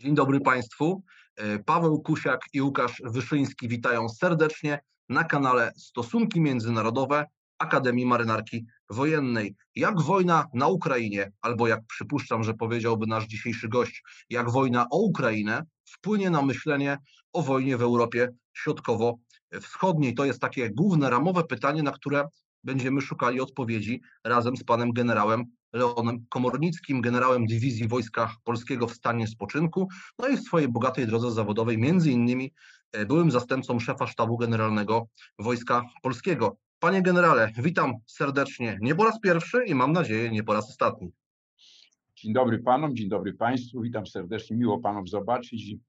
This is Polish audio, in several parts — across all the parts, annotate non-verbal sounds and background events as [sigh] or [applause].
Dzień dobry Państwu. E, Paweł Kusiak i Łukasz Wyszyński witają serdecznie na kanale Stosunki Międzynarodowe Akademii Marynarki Wojennej. Jak wojna na Ukrainie, albo jak przypuszczam, że powiedziałby nasz dzisiejszy gość, jak wojna o Ukrainę wpłynie na myślenie o wojnie w Europie Środkowo-Wschodniej? To jest takie główne ramowe pytanie, na które będziemy szukali odpowiedzi razem z panem generałem Leonem Komornickim, generałem Dywizji Wojska Polskiego w stanie spoczynku, no i w swojej bogatej drodze zawodowej między innymi e, byłym zastępcą szefa sztabu generalnego Wojska Polskiego. Panie generale, witam serdecznie, nie po raz pierwszy i mam nadzieję nie po raz ostatni. Dzień dobry panom, dzień dobry państwu, witam serdecznie, miło panów zobaczyć i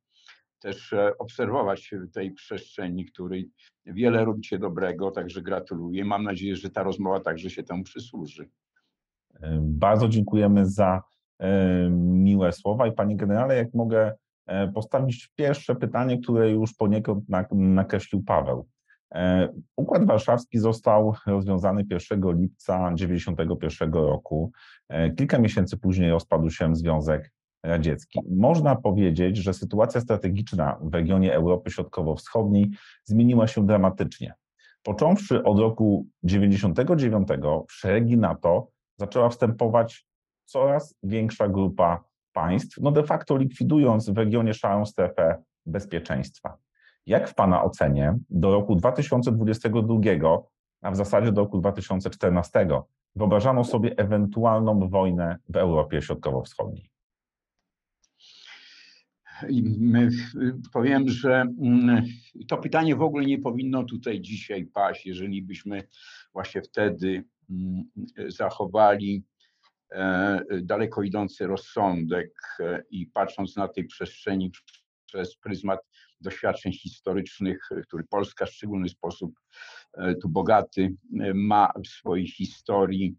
też e, obserwować w tej przestrzeni, której wiele robicie dobrego, także gratuluję. Mam nadzieję, że ta rozmowa także się temu przysłuży. Bardzo dziękujemy za e, miłe słowa i panie generale, jak mogę e, postawić pierwsze pytanie, które już poniekąd nakreślił Paweł. E, Układ Warszawski został rozwiązany 1 lipca 1991 roku. Kilka miesięcy później rozpadł się Związek Radziecki. Można powiedzieć, że sytuacja strategiczna w regionie Europy Środkowo-Wschodniej zmieniła się dramatycznie. Począwszy od roku 1999 w szeregi NATO zaczęła wstępować coraz większa grupa państw, no de facto likwidując w regionie szarą strefę bezpieczeństwa. Jak w Pana ocenie do roku 2022, a w zasadzie do roku 2014, wyobrażano sobie ewentualną wojnę w Europie Środkowo-Wschodniej? Powiem, że mm, to pytanie w ogóle nie powinno tutaj dzisiaj paść, jeżeli byśmy właśnie wtedy zachowali e, daleko idący rozsądek e, i patrząc na tej przestrzeni przez pryzmat doświadczeń historycznych, który Polska w szczególny sposób e, tu bogaty ma w swojej historii,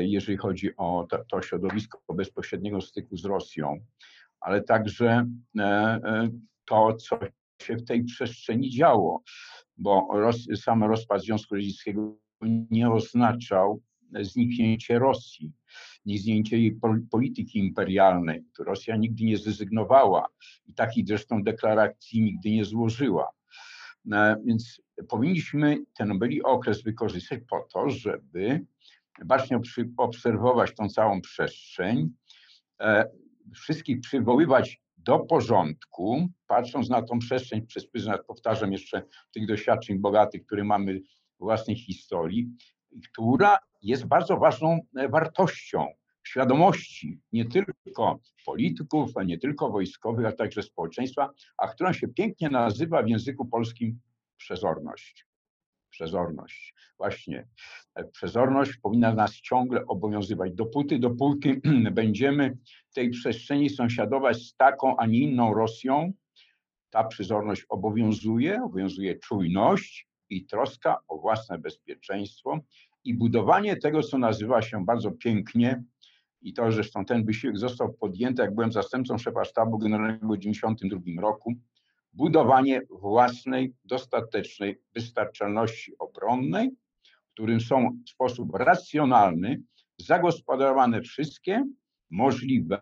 jeżeli chodzi o to, to środowisko bezpośredniego styku z Rosją, ale także to, co się w tej przestrzeni działo, bo roz, sam rozpad Związku Radzieckiego nie oznaczał zniknięcie Rosji, zniknięcie jej polityki imperialnej. Rosja nigdy nie zrezygnowała i takich zresztą deklaracji nigdy nie złożyła. E, więc powinniśmy ten byli okres wykorzystać po to, żeby bacznie obserwować tą całą przestrzeń, e, wszystkich przywoływać do porządku, patrząc na tą przestrzeń przez pryzmat, powtarzam jeszcze, tych doświadczeń bogatych, które mamy własnej historii, która jest bardzo ważną e, wartością świadomości nie tylko polityków, a nie tylko wojskowych, ale także społeczeństwa, a którą się pięknie nazywa w języku polskim przezorność. Przezorność. Właśnie e, przezorność powinna nas ciągle obowiązywać. Dopóty, dopóki [clears throat] będziemy w tej przestrzeni sąsiadować z taką, a nie inną Rosją, ta przezorność obowiązuje, obowiązuje czujność, i troska o własne bezpieczeństwo. I budowanie tego, co nazywa się bardzo pięknie, i to zresztą ten wysiłek został podjęty, jak byłem zastępcą szefa sztabu generalnego w 1992 roku, budowanie własnej, dostatecznej wystarczalności obronnej, w którym są w sposób racjonalny zagospodarowane wszystkie możliwe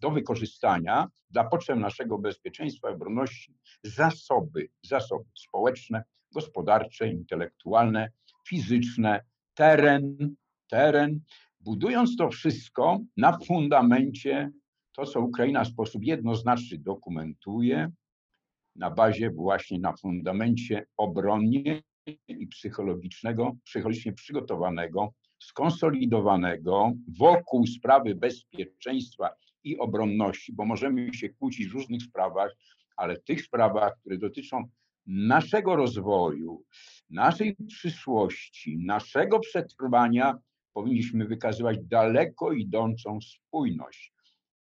do wykorzystania dla potrzeb naszego bezpieczeństwa i obronności zasoby, zasoby społeczne, gospodarcze, intelektualne, fizyczne, teren, teren, budując to wszystko na fundamencie, to co Ukraina w sposób jednoznaczny dokumentuje, na bazie właśnie na fundamencie obronnie i psychologicznego, psychologicznie przygotowanego, skonsolidowanego wokół sprawy bezpieczeństwa i obronności, bo możemy się kłócić w różnych sprawach, ale w tych sprawach, które dotyczą naszego rozwoju, naszej przyszłości, naszego przetrwania powinniśmy wykazywać daleko idącą spójność.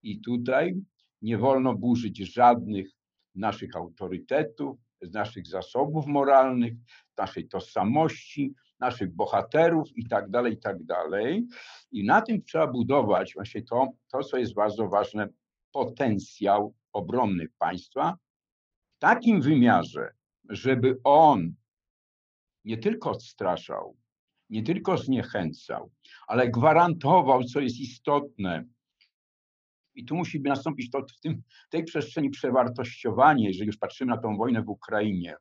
I tutaj nie wolno burzyć żadnych naszych autorytetów, naszych zasobów moralnych, naszej tożsamości, naszych bohaterów i tak dalej, i tak dalej. I na tym trzeba budować właśnie to, to, co jest bardzo ważne, potencjał obronny państwa w takim wymiarze, żeby on nie tylko odstraszał, nie tylko zniechęcał, ale gwarantował, co jest istotne, I tu musi nastąpić to w tym, tej przestrzeni przewartościowanie, jeżeli już patrzymy na tą wojnę w Ukrainie,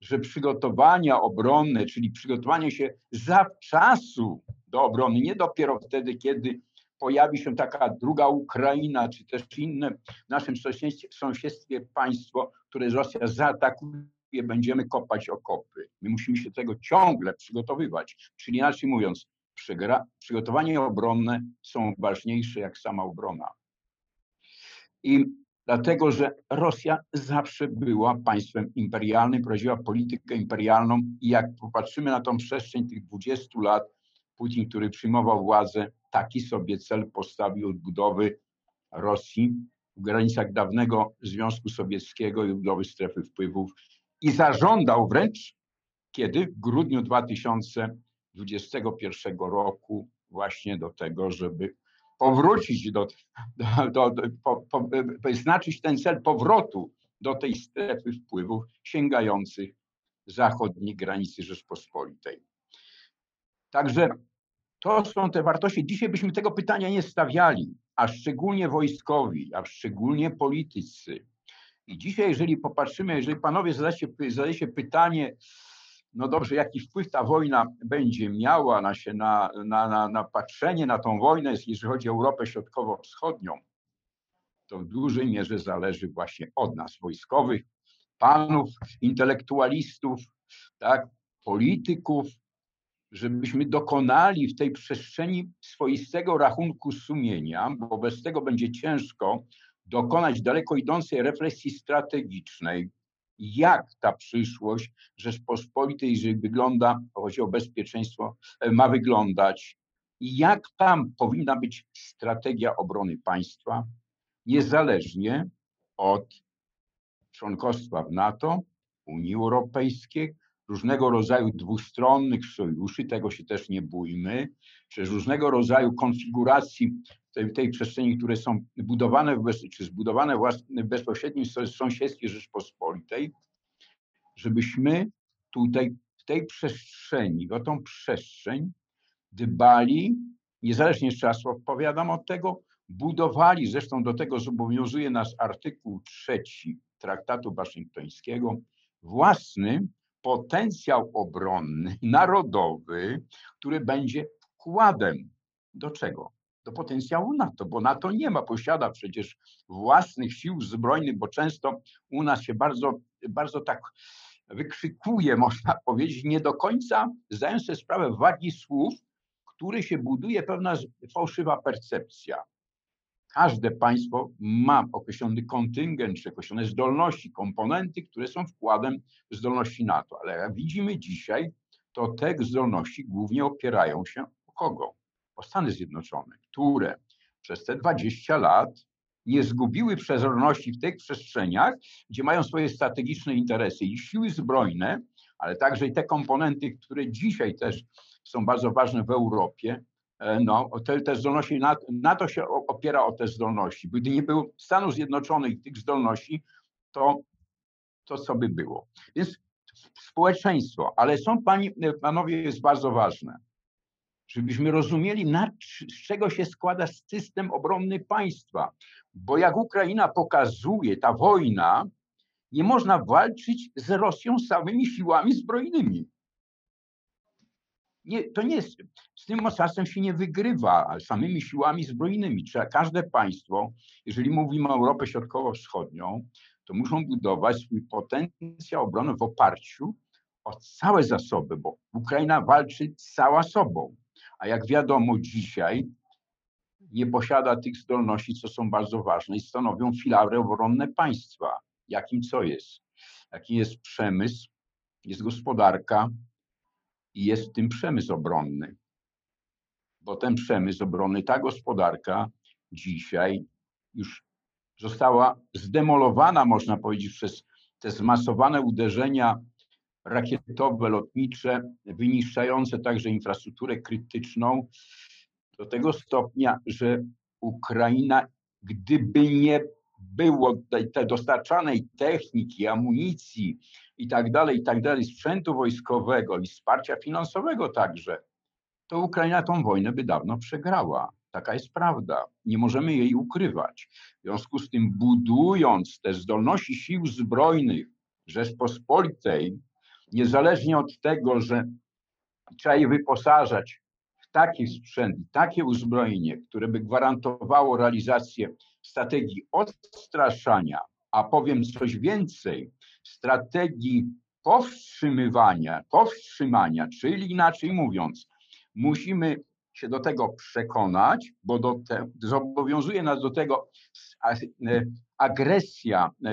że przygotowania obronne, czyli przygotowanie się zawczasu do obrony, nie dopiero wtedy, kiedy pojawi się taka druga Ukraina, czy też inne w naszym sąsiedztwie państwo, które Rosja zaatakuje, będziemy kopać okopy. My musimy się tego ciągle przygotowywać. Czyli inaczej mówiąc, przygotowania obronne są ważniejsze jak sama obrona. I dlatego, że Rosja zawsze była państwem imperialnym, prowadziła politykę imperialną i jak popatrzymy na tą przestrzeń tych 20 lat, Putin, który przyjmował władzę, taki sobie cel postawił odbudowy Rosji w granicach dawnego Związku Sowieckiego i budowy strefy wpływów i zażądał wręcz, kiedy w grudniu 2021 roku właśnie do tego, żeby powrócić do, do, do po, po, wyznaczyć ten cel powrotu do tej strefy wpływów sięgających zachodniej granicy Rzeczpospolitej. Także to są te wartości. Dzisiaj byśmy tego pytania nie stawiali, a szczególnie wojskowi, a szczególnie politycy. I dzisiaj, jeżeli popatrzymy, jeżeli panowie zadacie, zadacie pytanie, no dobrze, jaki wpływ ta wojna będzie miała na, się, na, na, na, na patrzenie na tą wojnę, jeżeli chodzi o Europę Środkowo-Wschodnią, to w dużej mierze zależy właśnie od nas, wojskowych, panów, intelektualistów, tak, polityków, żebyśmy dokonali w tej przestrzeni swoistego rachunku sumienia, bo bez tego będzie ciężko dokonać daleko idącej refleksji strategicznej, jak ta przyszłość Rzeczpospolitej, wygląda, chodzi o bezpieczeństwo, e, ma wyglądać? Jak tam powinna być strategia obrony państwa, niezależnie od członkostwa w NATO, Unii Europejskiej, różnego rodzaju dwustronnych sojuszy, tego się też nie bójmy, czy różnego rodzaju konfiguracji tej, tej przestrzeni, które są budowane czy zbudowane w bezpośrednim sąsiedztwie Rzeczpospolitej, żebyśmy tutaj w tej przestrzeni, o tą przestrzeń dbali, niezależnie jeszcze raz odpowiadam od tego, budowali, zresztą do tego zobowiązuje nas artykuł trzeci Traktatu Waszyngtońskiego, własny potencjał obronny, narodowy, który będzie wkładem do czego? Do potencjału NATO, bo NATO nie ma, posiada przecież własnych sił zbrojnych, bo często u nas się bardzo, bardzo tak wykrzykuje, [laughs] można powiedzieć, nie do końca zdając sobie sprawę wagi słów, który się buduje pewna fałszywa percepcja. Każde państwo ma określony kontyngent, czy określone zdolności, komponenty, które są wkładem zdolności NATO. Ale jak widzimy dzisiaj, to te zdolności głównie opierają się o kogo? O Stany Zjednoczone, które przez te 20 lat nie zgubiły przezorności w tych przestrzeniach, gdzie mają swoje strategiczne interesy i siły zbrojne, ale także i te komponenty, które dzisiaj też są bardzo ważne w Europie, E, no, te, te zdolności, na, na to się opiera o te zdolności. Gdyby nie było Stanów Zjednoczonych tych zdolności, to, to co by było. Więc społeczeństwo, ale są pani, panowie, jest bardzo ważne, żebyśmy rozumieli, na, z czego się składa system obronny państwa. Bo jak Ukraina pokazuje, ta wojna, nie można walczyć z Rosją samymi siłami zbrojnymi nie, to nie jest, z tym mocarstwem się nie wygrywa samymi siłami zbrojnymi. Trzeba każde państwo, jeżeli mówimy o Europę Środkowo-Wschodnią, to muszą budować swój potencjał obrony w oparciu o całe zasoby, bo Ukraina walczy cała sobą. A jak wiadomo, dzisiaj nie posiada tych zdolności, co są bardzo ważne i stanowią filary obronne państwa. Jakim co jest? Jaki jest przemysł, jest gospodarka, i jest w tym przemysł obronny. Bo ten przemysł obronny, ta gospodarka dzisiaj już została zdemolowana, można powiedzieć, przez te zmasowane uderzenia rakietowe, lotnicze, wyniszczające także infrastrukturę krytyczną do tego stopnia, że Ukraina, gdyby nie było tej, dostarczanej techniki, amunicji i tak dalej, i tak dalej, sprzętu wojskowego i wsparcia finansowego także, to Ukraina tą wojnę by dawno przegrała. Taka jest prawda. Nie możemy jej ukrywać. W związku z tym, budując te zdolności sił zbrojnych Rzeczpospolitej, niezależnie od tego, że trzeba je wyposażać w taki sprzęt, takie uzbrojenie, które by gwarantowało realizację strategii odstraszania, a powiem coś więcej, strategii powstrzymywania, powstrzymania, czyli inaczej mówiąc, musimy się do tego przekonać, bo do te, zobowiązuje nas do tego e, agresja, e,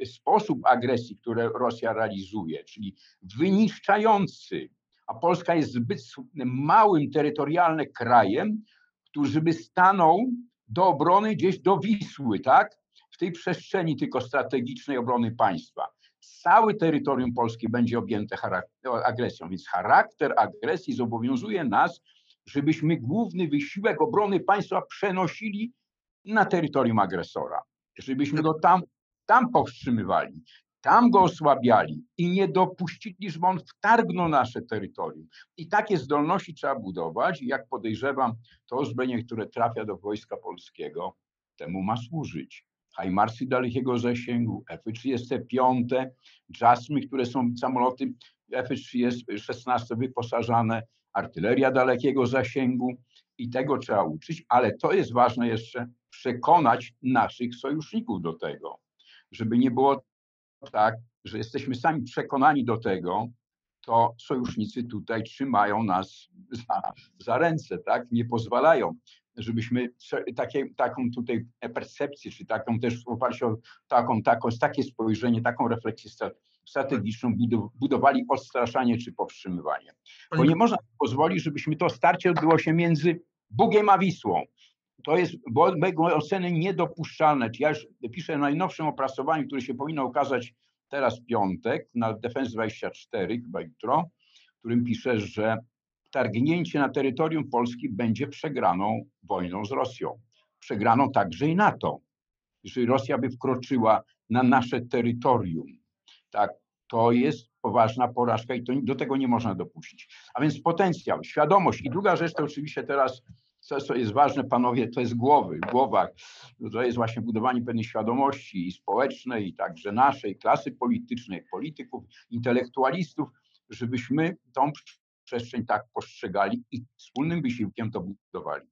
e, sposób agresji, który Rosja realizuje, czyli wyniszczający, a Polska jest zbyt małym terytorialnym krajem, który by stanął do obrony gdzieś do Wisły, tak? W tej przestrzeni tylko strategicznej obrony państwa. Całe terytorium Polski będzie objęte agresją, więc charakter agresji zobowiązuje nas, żebyśmy główny wysiłek obrony państwa przenosili na terytorium agresora, żebyśmy go tam, tam powstrzymywali, tam go osłabiali i nie dopuścili, żeby on wtargnął nasze terytorium. I takie zdolności trzeba budować i jak podejrzewam, to uzbrojenie, które trafia do Wojska Polskiego, temu ma służyć. Hajmarsy dalekiego zasięgu, F-35, Jasmy, które są samoloty F-16 wyposażane, artyleria dalekiego zasięgu i tego trzeba uczyć, ale to jest ważne jeszcze przekonać naszych sojuszników do tego, żeby nie było tak, że jesteśmy sami przekonani do tego, to sojusznicy tutaj trzymają nas za, za ręce, tak? Nie pozwalają, żebyśmy takie, taką tutaj percepcję, czy taką też w oparciu o taką, taką, takie spojrzenie, taką refleksję strategiczną budowali odstraszanie czy powstrzymywanie. Bo nie można pozwolić, żebyśmy to starcie odbyło się między Bugiem a Wisłą. To jest bo mojej oceny niedopuszczalne. Ja już piszę w najnowszym opracowaniu, które się powinno ukazać teraz w piątek na Defense 24, chyba jutro, w którym piszę, że targnięcie na terytorium Polski będzie przegraną wojną z Rosją. Przegraną także i NATO. Jeżeli Rosja by wkroczyła na nasze terytorium, tak, to jest poważna porażka i to, do tego nie można dopuścić. A więc potencjał, świadomość. I druga rzecz to oczywiście teraz, co, co jest ważne, panowie, to jest głowy, głowa. To jest właśnie budowanie pewnej świadomości i społecznej, i także naszej klasy politycznej, polityków, intelektualistów, żebyśmy tą przestrzeń tak postrzegali i wspólnym wysiłkiem to budowali.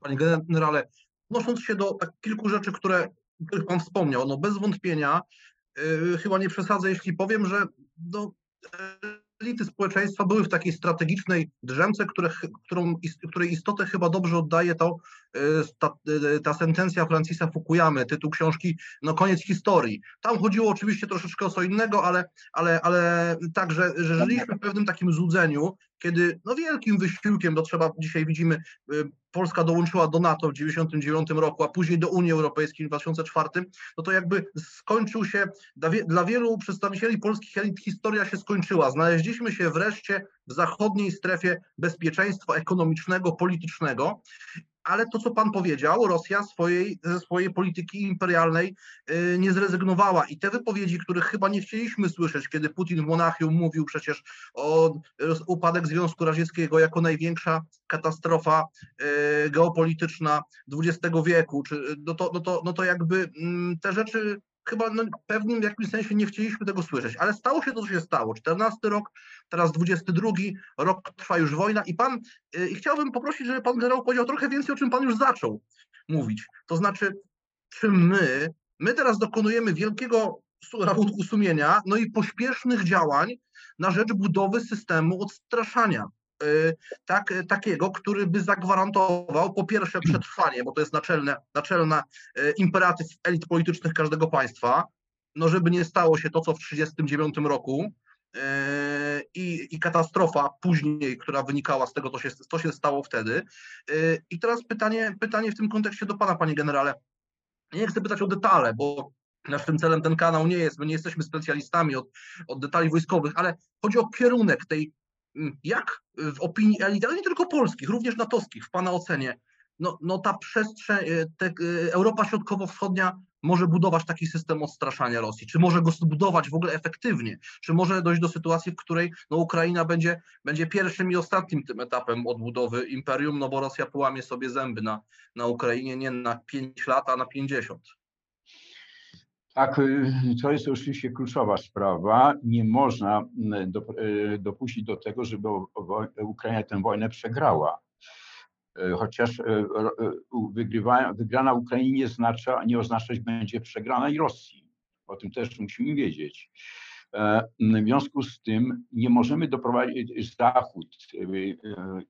Panie generale, odnosząc się do tak kilku rzeczy, które, których Pan wspomniał, no bez wątpienia chyba nie przesadzę, jeśli powiem, że no, elity społeczeństwa były w takiej strategicznej drzemce, które, którą, której istotę chyba dobrze oddaje to, ta, ta sentencja Francisa Fukuyamy, tytuł książki No koniec historii. Tam chodziło oczywiście troszeczkę o co innego, ale, ale, ale tak, że, żyliśmy w pewnym takim złudzeniu, kiedy no wielkim wysiłkiem, to trzeba dzisiaj widzimy, y, Polska dołączyła do NATO w 1999 roku, a później do Unii Europejskiej w 2004, no to jakby skończył się, dla wielu przedstawicieli polskich elit historia się skończyła. Znaleźliśmy się wreszcie w zachodniej strefie bezpieczeństwa ekonomicznego, politycznego ale to, co pan powiedział, Rosja swojej, ze swojej polityki imperialnej y, nie zrezygnowała. I te wypowiedzi, których chyba nie chcieliśmy słyszeć, kiedy Putin w Monachium mówił przecież o upadek Związku Radzieckiego jako największa katastrofa y, geopolityczna XX wieku, czy, no, to, no, to, no to jakby mm, te rzeczy chyba no, pewnym jakimś sensie nie chcieliśmy tego słyszeć, ale stało się to, co się stało. 14 rok, teraz 22, rok trwa już wojna i pan, y, chciałbym poprosić, żeby pan generał powiedział trochę więcej, o czym pan już zaczął mówić. To znaczy, czy my, my teraz dokonujemy wielkiego rachunku sumienia, no i pośpiesznych działań na rzecz budowy systemu odstraszania. Y, tak, takiego, który by zagwarantował po pierwsze przetrwanie, bo to jest naczelne, naczelna y, imperatyw elit politycznych każdego państwa, no żeby nie stało się to, co w 1939 roku y, i, i katastrofa później, która wynikała z tego, co się, co się stało wtedy. I teraz pytanie, pytanie w tym kontekście do Pana, Panie Generale. nie chcę pytać o detale, bo Naszym celem ten kanał nie jest, my nie jesteśmy specjalistami od, od detali wojskowych, ale chodzi o kierunek tej jak w opinii elit, ale nie tylko polskich, również natowskich, w Pana ocenie, no, no ta przestrzeń, e, te, e, Europa Środkowo-Wschodnia może budować taki system odstraszania Rosji? Czy może go zbudować w ogóle efektywnie? Czy może dojść do sytuacji, w której no, Ukraina będzie, będzie pierwszym i ostatnim tym etapem odbudowy imperium, no bo Rosja połamie sobie zęby na, na Ukrainie nie na 5 lat, a na 50? Tak, y, to jest oczywiście kluczowa sprawa. Nie można y, y, dopuścić do tego, żeby Ukraina tę wojnę przegrała. Chociaż wygrywa, wygrana Ukrainie nie, znacza, nie oznaczać będzie przegranej Rosji. O tym też musimy wiedzieć. E, w związku z tym nie możemy doprowadzić Zachód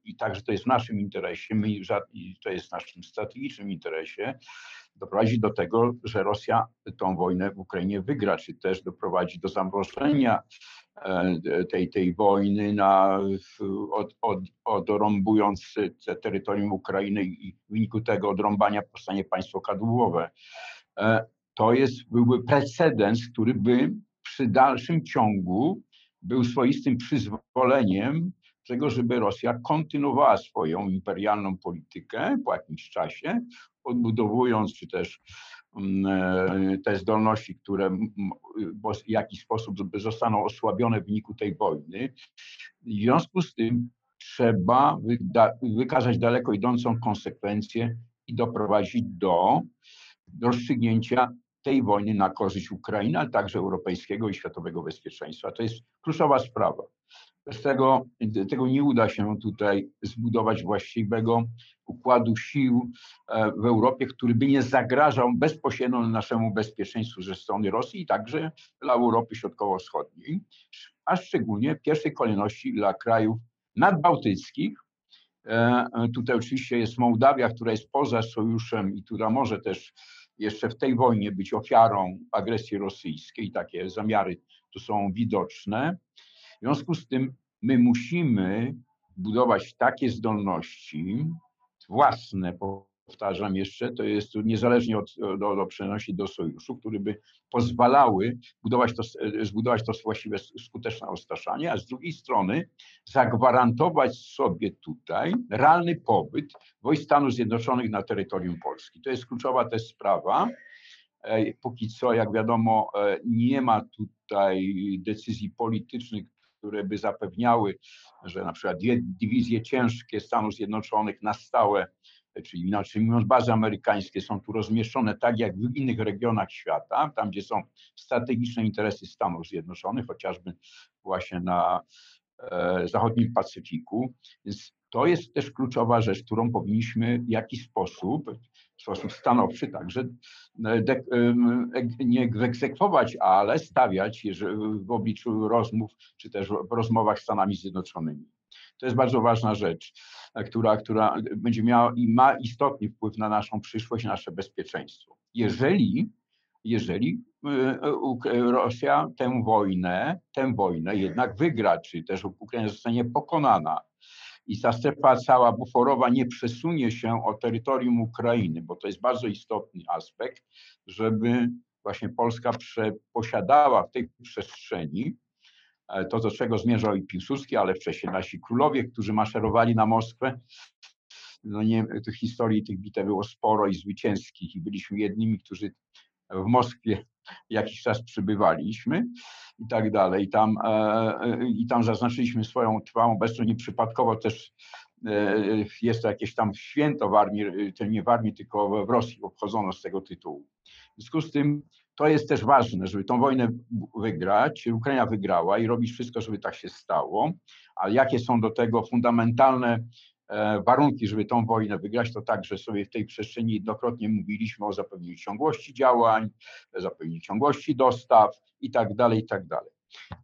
i także to jest w naszym interesie, my, to jest w naszym strategicznym interesie, doprowadzić do tego, że Rosja tą wojnę w Ukrainie wygra, czy też doprowadzi do zamrożenia e, tej, tej wojny, na, od, od, odrąbując te terytorium Ukrainy i w wyniku tego odrąbania powstanie państwo kadłubowe. E, to jest, byłby precedens, który by przy dalszym ciągu był swoistym przyzwoleniem tego, żeby Rosja kontynuowała swoją imperialną politykę po jakimś czasie, odbudowując czy też mm, e, te zdolności, które w jakiś sposób zostaną osłabione w wyniku tej wojny. W związku z tym trzeba wykazać daleko idącą konsekwencję i doprowadzić do rozstrzygnięcia tej wojny na korzyść Ukrainy, ale także europejskiego i światowego bezpieczeństwa. To jest kluczowa sprawa. Bez tego, tego nie uda się tutaj zbudować właściwego układu sił e, w Europie, który by nie zagrażał bezpośrednio naszemu bezpieczeństwu ze strony Rosji i także dla Europy Środkowo-Wschodniej, a szczególnie w pierwszej kolejności dla krajów nadbałtyckich. E, tutaj oczywiście jest Mołdawia, która jest poza sojuszem i która może też jeszcze w tej wojnie być ofiarą agresji rosyjskiej. Takie zamiary tu są widoczne. W związku z tym my musimy budować takie zdolności własne, powtarzam jeszcze, to jest niezależnie od do, do sojuszu, które by pozwalały budować to, zbudować to właściwie skuteczne odstraszanie, a z drugiej strony zagwarantować sobie tutaj realny pobyt wojsk Stanów Zjednoczonych na terytorium Polski. To jest kluczowa też sprawa. Póki co, jak wiadomo, e, nie ma tutaj decyzji politycznych, które by zapewniały, że na przykład dywizje ciężkie Stanów Zjednoczonych na stałe, czyli inaczej mówiąc bazy amerykańskie są tu rozmieszczone tak jak w innych regionach świata, tam gdzie są strategiczne interesy Stanów Zjednoczonych, chociażby właśnie na e, zachodnim Pacyfiku. Więc to jest też kluczowa rzecz, którą powinniśmy w jakiś sposób sposób stanowczy także e, nie wyegzekwować, ale stawiać w obliczu rozmów, czy też w rozmowach z Stanami Zjednoczonymi. To jest bardzo ważna rzecz, e, która, która będzie miała i ma istotny wpływ na naszą przyszłość, nasze bezpieczeństwo. Jeżeli, jeżeli e, Rosja tę wojnę, tę wojnę jednak wygra, czy też Ukraina zostanie pokonana, i ta strefa cała buforowa nie przesunie się o terytorium Ukrainy, bo to jest bardzo istotny aspekt, żeby właśnie Polska posiadała w tej przestrzeni e, to, do czego zmierzał i Piłsudski, ale wcześniej nasi królowie, którzy maszerowali na Moskwę. No nie, tych historii, tych bitew było sporo i zwycięskich i byliśmy jednymi, którzy w Moskwie jakiś czas przybywaliśmy i tak dalej. I tam, e, e, i tam zaznaczyliśmy swoją trwałą obecność. Nieprzypadkowo też e, jest to jakieś tam święto w armii, nie w armii, tylko w Rosji obchodzono z tego tytułu. W związku z tym to jest też ważne, żeby tą wojnę wygrać. Ukraina wygrała i robić wszystko, żeby tak się stało. Ale jakie są do tego fundamentalne warunki, żeby tą wojnę wygrać, to także sobie w tej przestrzeni jednokrotnie mówiliśmy o zapewnieniu ciągłości działań, zapewnieniu ciągłości dostaw i tak dalej, i tak dalej.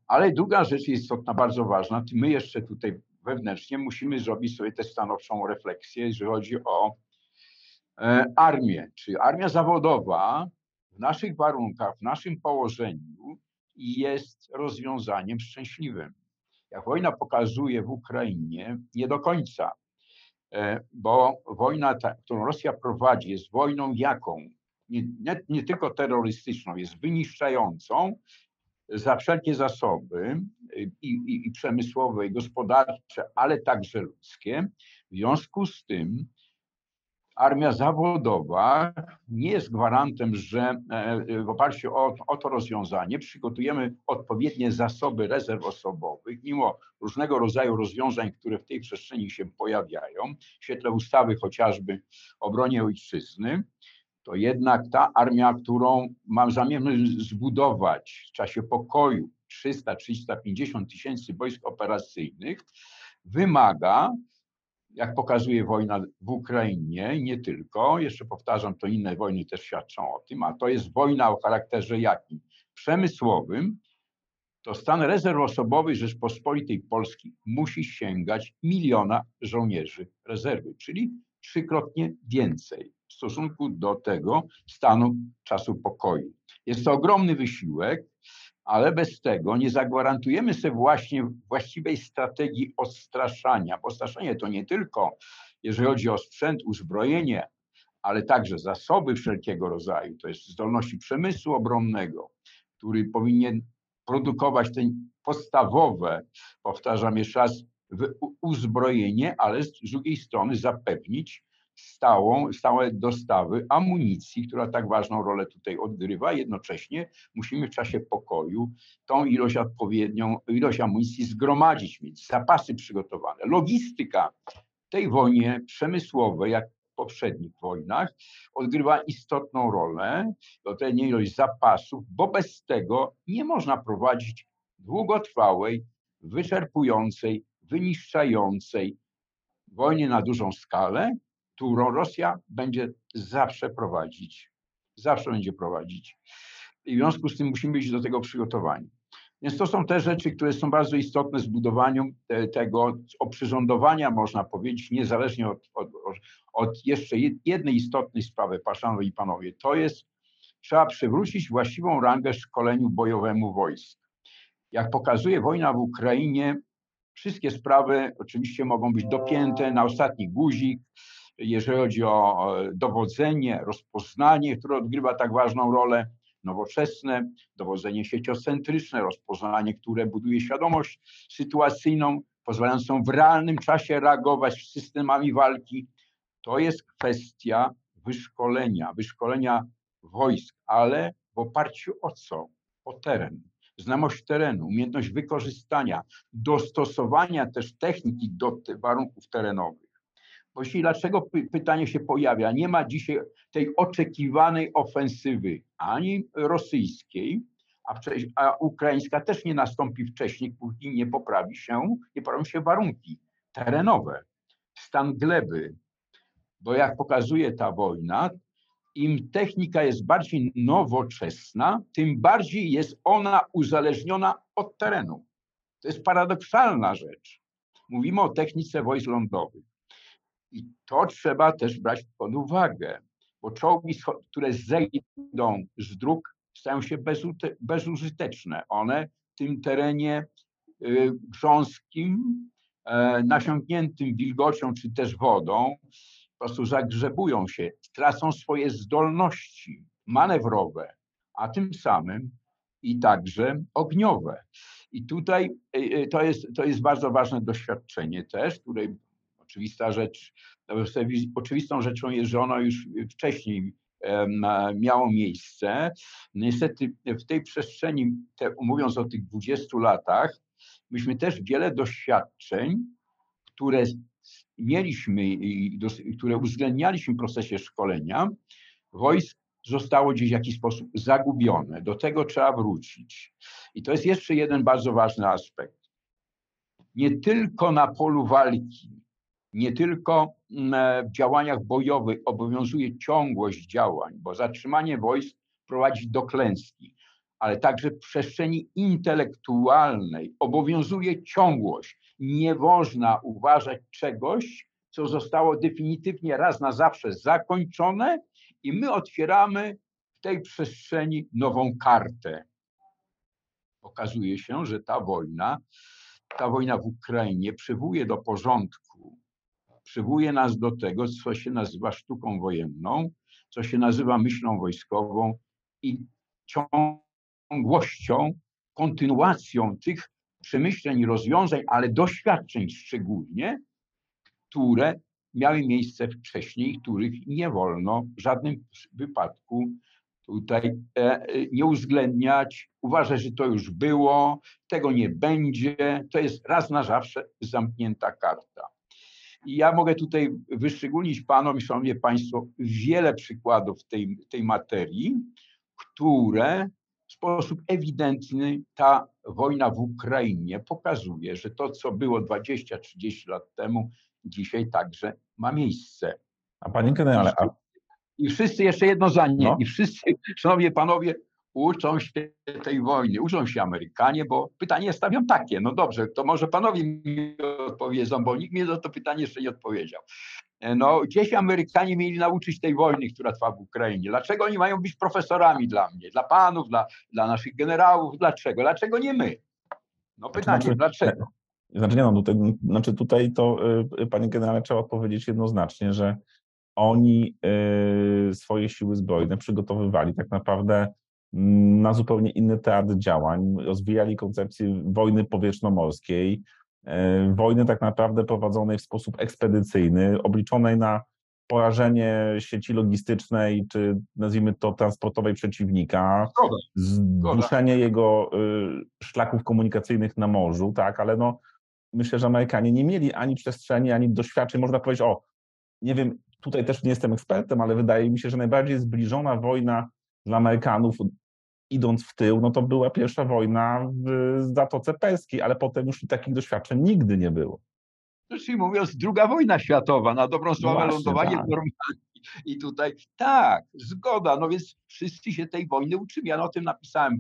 Ale druga rzecz jest istotna, bardzo ważna. My jeszcze tutaj wewnętrznie musimy zrobić sobie tę stanowczą refleksję, jeżeli chodzi o e, armię. Czy armia zawodowa w naszych warunkach, w naszym położeniu jest rozwiązaniem szczęśliwym. Jak wojna pokazuje w Ukrainie, nie do końca. E, bo wojna, ta, którą Rosja prowadzi, jest wojną jaką? Nie, nie, nie tylko terrorystyczną, jest wyniszczającą za wszelkie zasoby i, i, i przemysłowe, i gospodarcze, ale także ludzkie. W związku z tym armia zawodowa nie jest gwarantem, że e, w oparciu o, o, to rozwiązanie przygotujemy odpowiednie zasoby rezerw osobowych, mimo różnego rodzaju rozwiązań, które w tej przestrzeni się pojawiają, w świetle ustawy chociażby o obronie ojczyzny, to jednak ta armia, którą mam zamiar zbudować w czasie pokoju, 300-350 tysięcy wojsk operacyjnych, wymaga jak pokazuje wojna w Ukrainie nie tylko, jeszcze powtarzam, to inne wojny też świadczą o tym, a to jest wojna o charakterze jakim? Przemysłowym, to stan rezerw osobowych Rzeczpospolitej Polski musi sięgać miliona żołnierzy rezerwy, czyli trzykrotnie więcej w stosunku do tego stanu czasu pokoju. Jest to ogromny wysiłek, ale bez tego nie zagwarantujemy sobie właśnie właściwej strategii odstraszania. Odstraszanie to nie tylko, jeżeli chodzi o sprzęt, uzbrojenie, ale także zasoby wszelkiego rodzaju, to jest zdolności przemysłu obronnego, który powinien produkować te podstawowe, powtarzam jeszcze raz, uzbrojenie, ale z drugiej strony zapewnić stałą, stałe dostawy amunicji, która tak ważną rolę tutaj odgrywa. Jednocześnie musimy w czasie pokoju tą ilość odpowiednią, ilość amunicji zgromadzić, mieć zapasy przygotowane. Logistyka w tej wojnie przemysłowej, jak w poprzednich wojnach, odgrywa istotną rolę, to ten ilość zapasów, bo bez tego nie można prowadzić długotrwałej, wyczerpującej, wyniszczającej wojny na dużą skalę, którą Rosja będzie zawsze prowadzić. Zawsze będzie prowadzić. I w związku z tym musimy być do tego przygotowani. Więc to są te rzeczy, które są bardzo istotne w budowaniu tego oprzyrządowania, można powiedzieć, niezależnie od, od, od jeszcze jednej istotnej sprawy, paszanowie i panowie, to jest, trzeba przywrócić właściwą rangę szkoleniu bojowemu wojsk. Jak pokazuje wojna w Ukrainie, wszystkie sprawy oczywiście mogą być dopięte na ostatni guzik, jeżeli chodzi o dowodzenie, rozpoznanie, które odgrywa tak ważną rolę, nowoczesne, dowodzenie sieciocentryczne, rozpoznanie, które buduje świadomość sytuacyjną, pozwalającą w realnym czasie reagować systemami walki. To jest kwestia wyszkolenia, wyszkolenia wojsk, ale w oparciu o co? O teren. Znajomość terenu, umiejętność wykorzystania, dostosowania też techniki do warunków terenowych. Właściwie dlaczego pytanie się pojawia? Nie ma dzisiaj tej oczekiwanej ofensywy ani rosyjskiej, a, a ukraińska też nie nastąpi wcześniej, póki nie poprawi się, nie poprawią się warunki terenowe, stan gleby. Bo jak pokazuje ta wojna, im technika jest bardziej nowoczesna, tym bardziej jest ona uzależniona od terenu. To jest paradoksalna rzecz. Mówimy o technice wojsk lądowych. I to trzeba też brać pod uwagę, bo czołgi, które zejdą z dróg, stają się bezużyteczne. One w tym terenie y, grząskim, e, nasiągniętym wilgocią czy też wodą, po prostu zagrzebują się, tracą swoje zdolności manewrowe, a tym samym i także ogniowe. I tutaj y, y, to jest, to jest bardzo ważne doświadczenie też, które oczywista rzecz, oczywistą rzeczą jest, że ono już wcześniej miało miejsce. Niestety w tej przestrzeni, te, mówiąc o tych 20 latach, myśmy też wiele doświadczeń, które mieliśmy i które uwzględnialiśmy w procesie szkolenia, wojsk zostało gdzieś w jakiś sposób zagubione. Do tego trzeba wrócić. I to jest jeszcze jeden bardzo ważny aspekt. Nie tylko na polu walki nie tylko mm, e, w działaniach bojowych obowiązuje ciągłość działań, bo zatrzymanie wojsk prowadzi do klęski, ale także w przestrzeni intelektualnej obowiązuje ciągłość. Nie można uważać czegoś, co zostało definitywnie raz na zawsze zakończone i my otwieramy w tej przestrzeni nową kartę. Okazuje się, że ta wojna, ta wojna w Ukrainie przywołuje do porządku przywołuje nas do tego, co się nazywa sztuką wojenną, co się nazywa myślą wojskową i ciągłością, kontynuacją tych przemyśleń i rozwiązań, ale doświadczeń szczególnie, które miały miejsce wcześniej, których nie wolno w żadnym wypadku tutaj e, nie uwzględniać, uważać, że to już było, tego nie będzie, to jest raz na zawsze zamknięta karta. I ja mogę tutaj wyszczególnić Panom i Szanowni Państwo wiele przykładów tej, tej materii, które w sposób ewidentny ta wojna w Ukrainie pokazuje, że to, co było 20-30 lat temu, dzisiaj także ma miejsce. A panie generale, a... I wszyscy, jeszcze jedno zdanie, No. i wszyscy, szanowni panowie, uczą się tej wojny, uczą się Amerykanie, bo pytanie stawiam takie, no dobrze, to może panowie mi odpowiedzą, bo nikt mi na to pytanie jeszcze nie odpowiedział. No, gdzieś Amerykanie mieli nauczyć tej wojny, która trwa w Ukrainie. Dlaczego oni mają być profesorami dla mnie, dla panów, dla, dla naszych generałów? Dlaczego? Dlaczego nie my? No pytanie, znaczy- dlaczego? Znaczy, nie no, tutaj, znaczy tutaj to, y, panie generale, trzeba odpowiedzieć jednoznacznie, że oni y, swoje siły zbrojne przygotowywali tak naprawdę na zupełnie inny teatr działań, rozwijali koncepcję wojny powietrzno-morskiej, y, wojny tak naprawdę prowadzonej w sposób ekspedycyjny, obliczonej na porażenie sieci logistycznej, czy nazwijmy to transportowej przeciwnika, Zgoda. zduszenie jego y, szlaków komunikacyjnych na morzu, tak, ale no myślę, że Amerykanie nie mieli ani przestrzeni, ani doświadczeń, można powiedzieć, o, nie wiem, tutaj też nie jestem ekspertem, ale wydaje mi się, że najbardziej zbliżona wojna dla Amerykanów, idąc w tył, no to była pierwsza wojna w Zatoce Perskiej, ale potem już takich doświadczeń nigdy nie było. Czyli mówiąc, druga wojna światowa, na dobrą sprawę właśnie, lądowanie tak. w Normandii. I tutaj tak, zgoda, no więc wszyscy się tej wojny uczymy. Ja o tym napisałem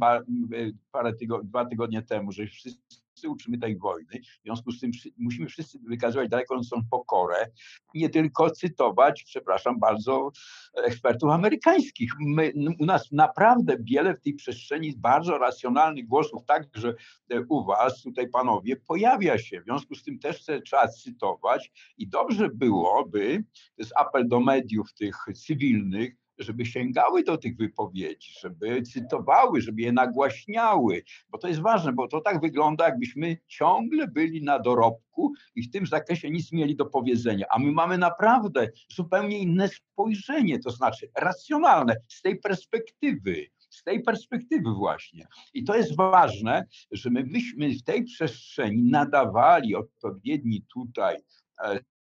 parę tygo, dwa tygodnie temu, że wszyscy uczymy tej wojny. W związku z tym musimy wszyscy wykazywać daleką pokorę, nie tylko cytować, przepraszam bardzo, ekspertów amerykańskich. My, u nas naprawdę wiele w tej przestrzeni bardzo racjonalnych głosów, także e, u was, tutaj panowie, pojawia się. W związku z tym też te trzeba cytować i dobrze byłoby, to jest apel do mediów tych cywilnych, żeby sięgały do tych wypowiedzi, żeby cytowały, żeby je nagłaśniały, bo to jest ważne, bo to tak wygląda, jakbyśmy ciągle byli na dorobku i w tym zakresie nic mieli do powiedzenia, a my mamy naprawdę zupełnie inne spojrzenie, to znaczy racjonalne z tej perspektywy. Z tej perspektywy właśnie. I to jest ważne, że my byśmy w tej przestrzeni nadawali odpowiedni tutaj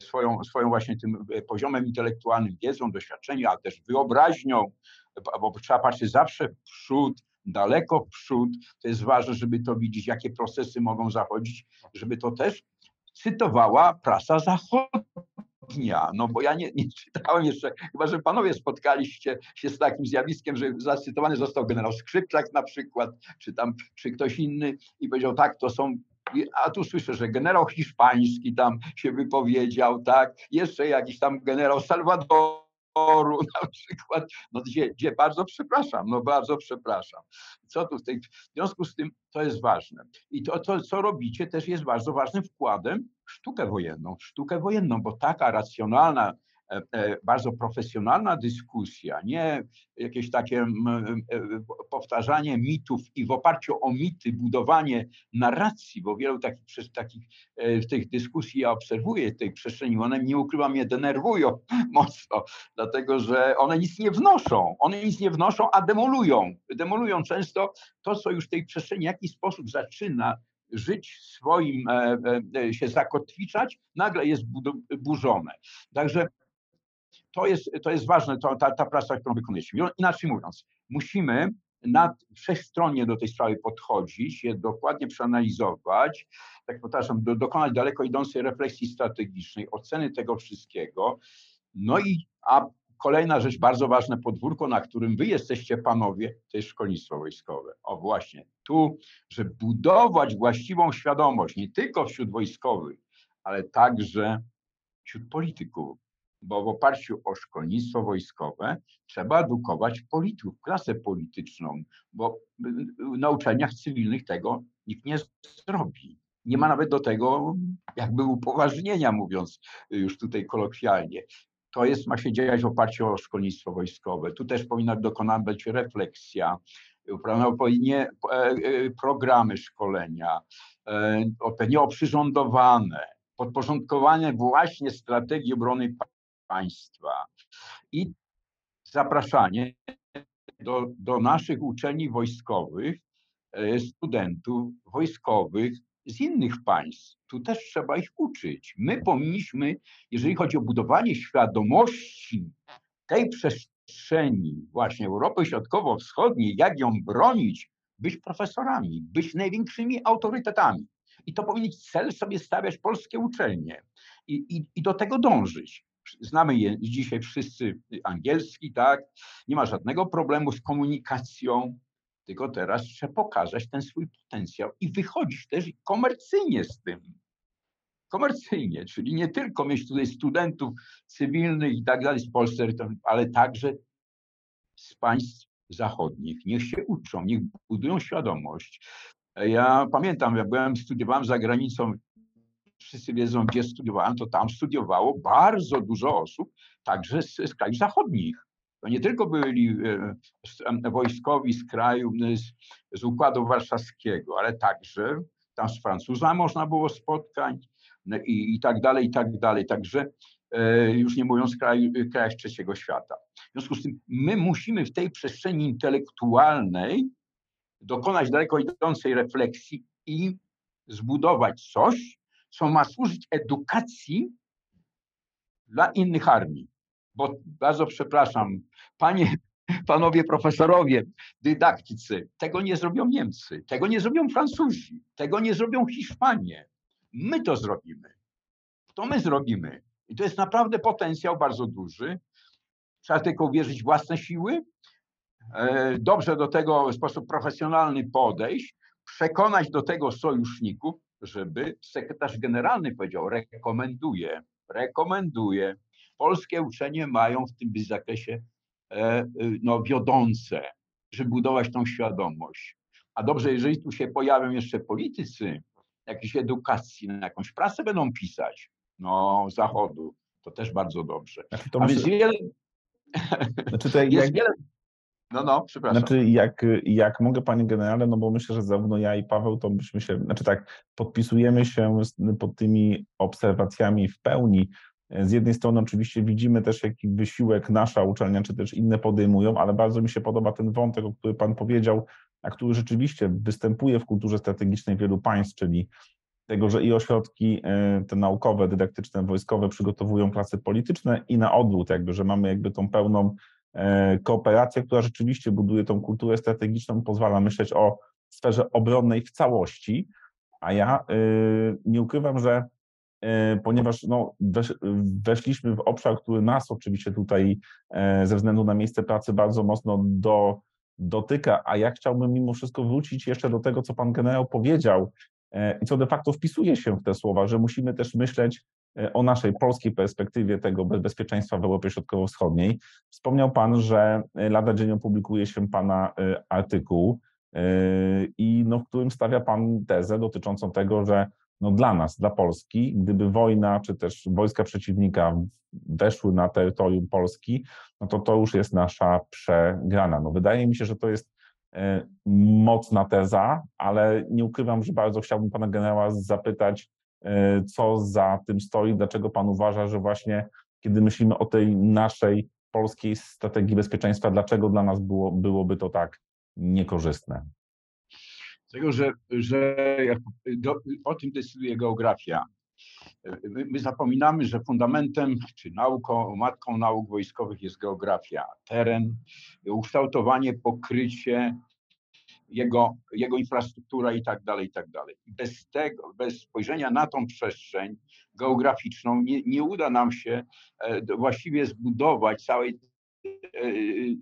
swoją, swoją właśnie tym e, poziomem intelektualnym, wiedzą, doświadczeniem, a też wyobraźnią, bo- trzeba patrzeć zawsze w przód, daleko w przód. To jest ważne, żeby to widzieć, jakie procesy mogą zachodzić, żeby to też cytowała prasa zachodnia. No bo ja nie, nie czytałem jeszcze, chyba że panowie spotkaliście się z takim zjawiskiem, że zacytowany został generał Skrzypczak na przykład, czy tam, czy ktoś inny i powiedział tak, to są a tu słyszę, że generał hiszpański tam się wypowiedział, tak, jeszcze jakiś tam generał Salwadoru [laughs] na przykład, no gdzie, gdzie bardzo przepraszam, no bardzo przepraszam. Co tu w tej, w związku z tym to jest ważne. I to, to, co robicie, też jest bardzo ważnym wkładem w sztukę wojenną, w sztukę wojenną, bo taka racjonalna, bardzo profesjonalna dyskusja, nie jakieś takie e, powtarzanie mitów i w oparciu o mity budowanie narracji, bo wielu takich, takich e, w tych dyskusji ja obserwuję tej przestrzeni, one nie ukrywam, mnie denerwują [laughs] mocno, dlatego że one nic nie wnoszą, one nic nie wnoszą, a demolują. Demolują często to, co już w tej przestrzeni w jakiś sposób zaczyna żyć swoim, e, e, e, się zakotwiczać, nagle jest burzone. Także to jest, to jest ważne, to, ta, ta praca, którą wykonujemy. Inaczej mówiąc, musimy na, wszechstronnie do tej sprawy podchodzić, je dokładnie przeanalizować, tak powtarzam, do, dokonać daleko idącej refleksji strategicznej, oceny tego wszystkiego. No i a kolejna rzecz, bardzo ważne podwórko, na którym wy jesteście panowie, to jest szkolnictwo wojskowe. O właśnie, tu, żeby budować właściwą świadomość, nie tylko wśród wojskowych, ale także wśród polityków, bo w oparciu o szkolnictwo wojskowe trzeba edukować polityków, klasę polityczną, bo y, na uczelniach cywilnych tego nikt nie zrobi. Nie ma nawet do tego jakby upoważnienia, mówiąc już tutaj kolokwialnie. To jest, ma się dziać w oparciu o szkolnictwo wojskowe. Tu też powinna dokonana być refleksja, prawda, powinnie e, e, programy szkolenia, pewnie oprzyrządowane, podporządkowane właśnie strategii obrony państwa i zapraszanie do, do naszych uczelni wojskowych e, studentów wojskowych z innych państw. Tu też trzeba ich uczyć. My powinniśmy, jeżeli chodzi o budowanie świadomości tej przestrzeni właśnie Europy Środkowo-Wschodniej, jak ją bronić, być profesorami, być największymi autorytetami. I to powinien cel sobie stawiać polskie uczelnie i, i, i do tego dążyć. Znamy je dzisiaj wszyscy angielski, tak? Nie ma żadnego problemu z komunikacją, tylko teraz trzeba pokazać ten swój potencjał i wychodzić też komercyjnie z tym. Komercyjnie, czyli nie tylko mieć tutaj studentów cywilnych i tak dalej z Polski, ale także z państw zachodnich. Niech się uczą, niech budują świadomość. Ja pamiętam, jak byłem, studiowałem za granicą, wszyscy wiedzą, gdzie studiowałem, to tam studiowało bardzo dużo osób, także z, z krajów zachodnich. To nie tylko byli e, wojskowi z kraju, z, z Układu Warszawskiego, ale także tam z Francuzami można było spotkać i, i tak dalej, i tak dalej. Także e, już nie mówiąc kraju, krajach trzeciego świata. W związku z tym my musimy w tej przestrzeni intelektualnej dokonać daleko idącej refleksji i zbudować coś, co ma służyć edukacji dla innych armii. Bo bardzo przepraszam, panie, [laughs] panowie profesorowie, dydaktycy, tego nie zrobią Niemcy, tego nie zrobią Francuzi, tego nie zrobią Hiszpanie. My to zrobimy. To my zrobimy. I to jest naprawdę potencjał bardzo duży. Trzeba tylko uwierzyć w własne siły, e, dobrze do tego w sposób profesjonalny podejść, przekonać do tego sojuszników, żeby sekretarz generalny powiedział, rekomenduje, rekomenduje. Polskie uczenie mają w tym zakresie e, no, wiodące, żeby budować tą świadomość. A dobrze, jeżeli tu się pojawią jeszcze politycy, jakiejś edukacji, na jakąś prasę będą pisać, no, zachodu, to też bardzo dobrze. Znaczy, to A myślę... wiele... Znaczy tutaj [laughs] jest jak... wiele no, no, przepraszam. Znaczy, jak, jak mogę, panie generale, no bo myślę, że zarówno ja i Paweł, to byśmy się, znaczy tak, podpisujemy się pod tymi obserwacjami w pełni. Z jednej strony oczywiście widzimy też, jaki wysiłek nasza uczelnia, czy też inne podejmują, ale bardzo mi się podoba ten wątek, o którym pan powiedział, a który rzeczywiście występuje w kulturze strategicznej wielu państw, czyli tego, że i ośrodki e, te naukowe, dydaktyczne, wojskowe przygotowują klasy polityczne i na odwrót, jakby, że mamy jakby tą pełną kooperacja, która rzeczywiście buduje tą kulturę strategiczną, pozwala myśleć o sferze obronnej w całości, a ja e, nie ukrywam, że e, ponieważ no, weszliśmy w obszar, który nas oczywiście tutaj ze względu na miejsce pracy bardzo mocno do, dotyka, a ja chciałbym mimo wszystko wrócić jeszcze do tego, co pan generał powiedział i co de facto wpisuje się w te słowa, że musimy też myśleć E, o naszej polskiej perspektywie tego bezpieczeństwa w Europie Środkowo-Wschodniej. Wspomniał Pan, że e, lada dzień opublikuje się Pana e, artykuł, i no, w którym stawia Pan tezę dotyczącą tego, że no, dla nas, dla Polski, gdyby wojna czy też wojska przeciwnika weszły na terytorium Polski, no to to już jest nasza przegrana. No, wydaje mi się, że to jest mocna teza, ale nie ukrywam, że bardzo chciałbym Pana generała zapytać, E, co za tym stoi, dlaczego Pan uważa, że właśnie kiedy myślimy o tej naszej polskiej strategii bezpieczeństwa, dlaczego dla nas było, byłoby to tak niekorzystne? Dlatego, że, że do, o tym decyduje geografia. My, my, zapominamy, że fundamentem czy nauką, matką nauk wojskowych jest geografia, teren, ukształtowanie, pokrycie, jego, jego infrastruktura i tak dalej, i tak dalej. Bez tego, bez spojrzenia na tą przestrzeń geograficzną nie, nie uda nam się e, właściwie zbudować całej e,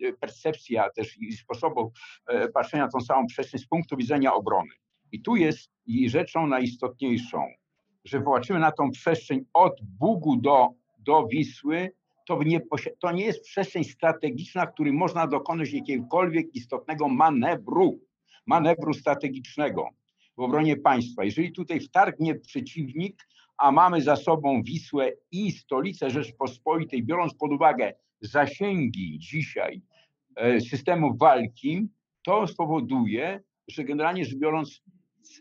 e, percepcji, a też i sposobu patrzenia na tą samą przestrzeń z punktu widzenia obrony. I tu jest rzeczą najistotniejszą, że popatrzymy na tą przestrzeń od Bugu do, do Wisły, to nie, to nie jest przestrzeń strategiczna, w której można dokonać jakiegokolwiek istotnego manewru manewru strategicznego w obronie państwa. Jeżeli tutaj wtargnie przeciwnik, a mamy za sobą Wisłę i stolicę Rzeczpospolitej, biorąc pod uwagę zasięgi dzisiaj e, systemów walki, to spowoduje, że generalnie rzecz biorąc,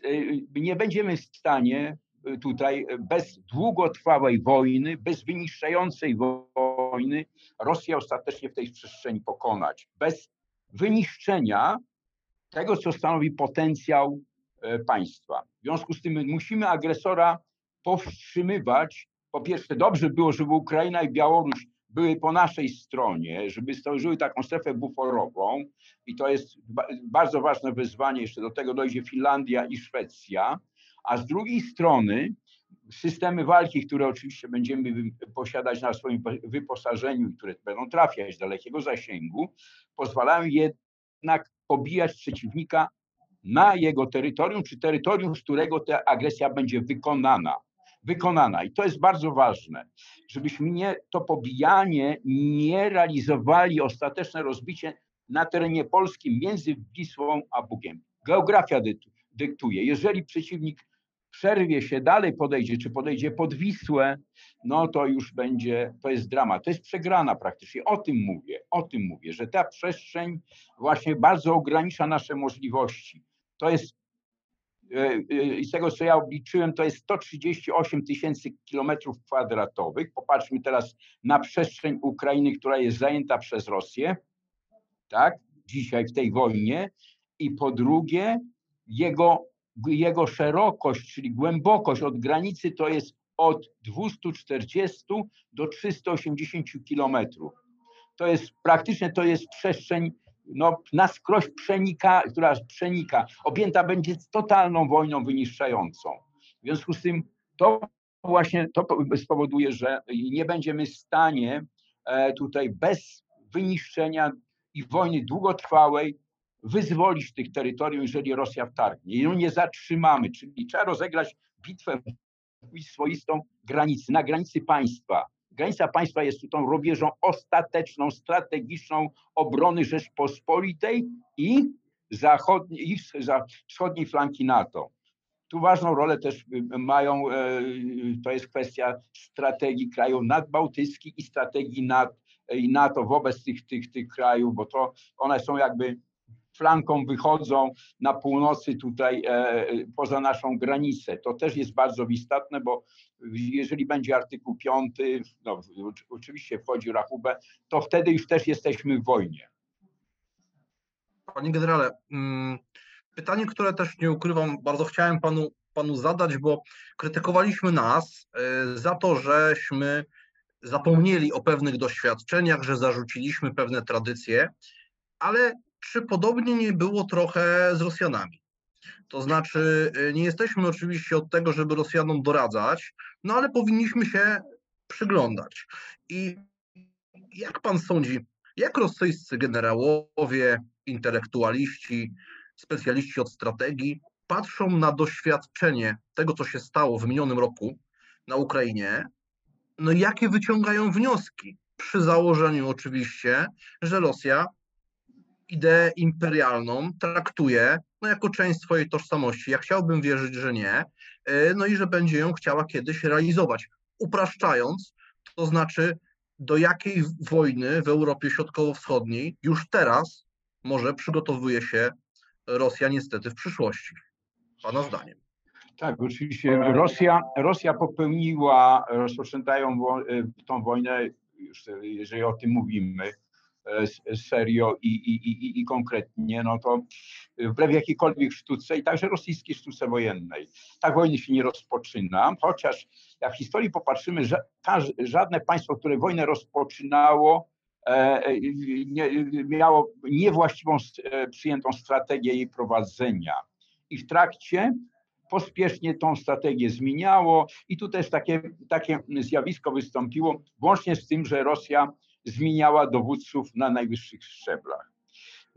e, nie będziemy w stanie tutaj bez długotrwałej wojny, bez wyniszczającej wojny Rosję ostatecznie w tej przestrzeni pokonać. Bez wyniszczenia tego, co stanowi potencjał e, państwa. W związku z tym musimy agresora powstrzymywać. Po pierwsze, dobrze było, żeby Ukraina i Białoruś były po naszej stronie, żeby stworzyły taką strefę buforową i to jest bardzo ważne wyzwanie, jeszcze do tego dojdzie Finlandia i Szwecja, a z drugiej strony systemy walki, które oczywiście będziemy posiadać na swoim wyposażeniu, które będą trafiać dalekiego zasięgu, pozwalają jednak pobijać przeciwnika na jego terytorium, czy terytorium, z którego ta agresja będzie wykonana. Wykonana. I to jest bardzo ważne, żebyśmy nie, to pobijanie nie realizowali ostateczne rozbicie na terenie polskim między Wisłą a Bugiem. Geografia dyktuje. Jeżeli przeciwnik przerwie się, dalej podejdzie, czy podejdzie pod Wisłę, no to już będzie, to jest drama. To jest przegrana praktycznie. O tym mówię, o tym mówię, że ta przestrzeń właśnie bardzo ogranicza nasze możliwości. To jest e, e, i z tego, co ja obliczyłem, to jest 138 tysięcy kilometrów kwadratowych. Popatrzmy teraz na przestrzeń Ukrainy, która jest zajęta przez Rosję, tak, dzisiaj w tej wojnie. I po drugie, jego jego szerokość, czyli głębokość od granicy to jest od 240 do 380 kilometrów. To jest praktycznie to jest przestrzeń no, na skroś przenika, która przenika, objęta będzie totalną wojną wyniszczającą. W związku z tym to właśnie to spowoduje, że nie będziemy w stanie e, tutaj bez wyniszczenia i wojny długotrwałej wyzwolić tych terytoriów, jeżeli Rosja wtargnie. I ją nie zatrzymamy, czyli trzeba rozegrać bitwę swoistą granicy, na granicy państwa. Granica państwa jest tą rubieżą ostateczną, strategiczną obrony Rzeczpospolitej i, zachodniej, i wschodniej flanki NATO. Tu ważną rolę też mają, e, to jest kwestia strategii krajów nadbałtyckich i strategii NATO wobec tych, tych, tych krajów, bo to one są jakby flanką wychodzą na północy tutaj e, poza naszą granicę. To też jest bardzo istotne, bo jeżeli będzie artykuł 5, no, oczywiście wchodzi rachubę, to wtedy już też jesteśmy w wojnie. Panie generale, mm, pytanie, które też nie ukrywam, bardzo chciałem panu, panu zadać, bo krytykowaliśmy nas e, za to, żeśmy zapomnieli o pewnych doświadczeniach, że zarzuciliśmy pewne tradycje, ale czy podobnie nie było trochę z Rosjanami? To znaczy, y, nie jesteśmy oczywiście od tego, żeby Rosjanom doradzać, no ale powinniśmy się przyglądać. I jak pan sądzi, jak rosyjscy generałowie, intelektualiści, specjaliści od strategii patrzą na doświadczenie tego, co się stało w minionym roku na Ukrainie, no jakie wyciągają wnioski? Przy założeniu oczywiście, że Rosja ideę imperialną traktuje no, jako część swojej tożsamości. Ja chciałbym wierzyć, że nie, e, no i że będzie ją chciała kiedyś realizować. Upraszczając, to znaczy do jakiej wojny w Europie Środkowo-Wschodniej już teraz może przygotowuje się Rosja niestety w przyszłości. Pana zdaniem. Tak, oczywiście. Rosja, Rosja popełniła, rozpoczętają e, tą wojnę, jeżeli o tym mówimy, serio i, i, i, i konkretnie, no to wbrew jakiejkolwiek sztuce i także rosyjskiej sztuce wojennej. Tak wojny się nie rozpoczyna, chociaż jak w historii popatrzymy, że żadne państwo, które wojnę rozpoczynało, e, nie, miało niewłaściwą e, przyjętą strategię jej prowadzenia. I w trakcie pospiesznie tą strategię zmieniało i tu też takie, takie zjawisko wystąpiło, włącznie z tym, że Rosja zmieniała dowódców na najwyższych szczeblach.